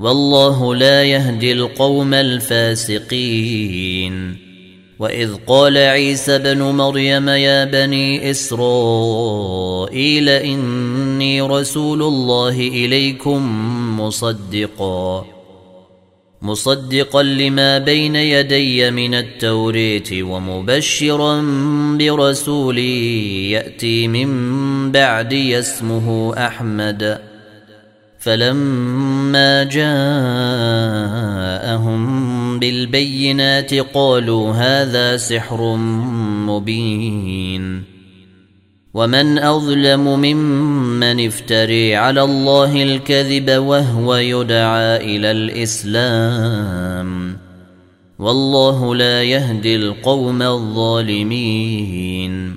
والله لا يهدي القوم الفاسقين. وإذ قال عيسى بن مريم يا بني إسرائيل إني رسول الله إليكم مصدقا. مصدقا لما بين يدي من التوريت ومبشرا برسول يأتي من بعدي اسمه أحمد. فلما جاءهم بالبينات قالوا هذا سحر مبين. ومن أظلم ممن افتري على الله الكذب وهو يدعى إلى الإسلام. والله لا يهدي القوم الظالمين.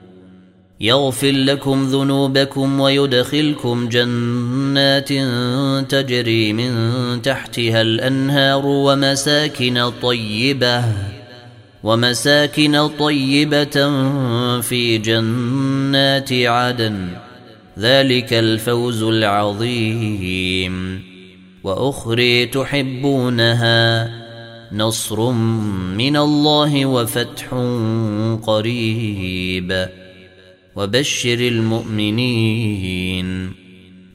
يغفر لكم ذنوبكم ويدخلكم جنات تجري من تحتها الأنهار ومساكن طيبة ومساكن طيبة في جنات عدن. ذلك الفوز العظيم. واخري تحبونها نصر من الله وفتح قريب. وبشر المؤمنين.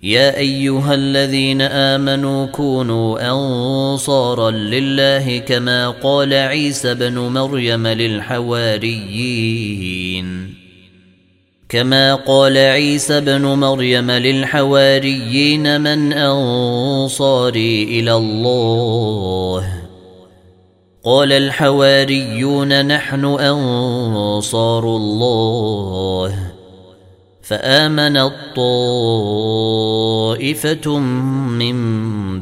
يا أيها الذين آمنوا كونوا أنصارا لله كما قال عيسى بن مريم للحواريين. كما قال عيسى بن مريم للحواريين من أنصاري إلى الله. قال الحواريون نحن أنصار الله. فآمن الطائفة من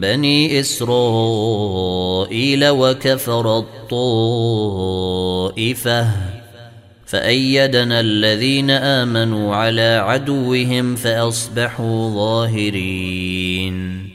بني إسرائيل وكفر الطائفة. فأيدنا الذين آمنوا على عدوهم فأصبحوا ظاهرين.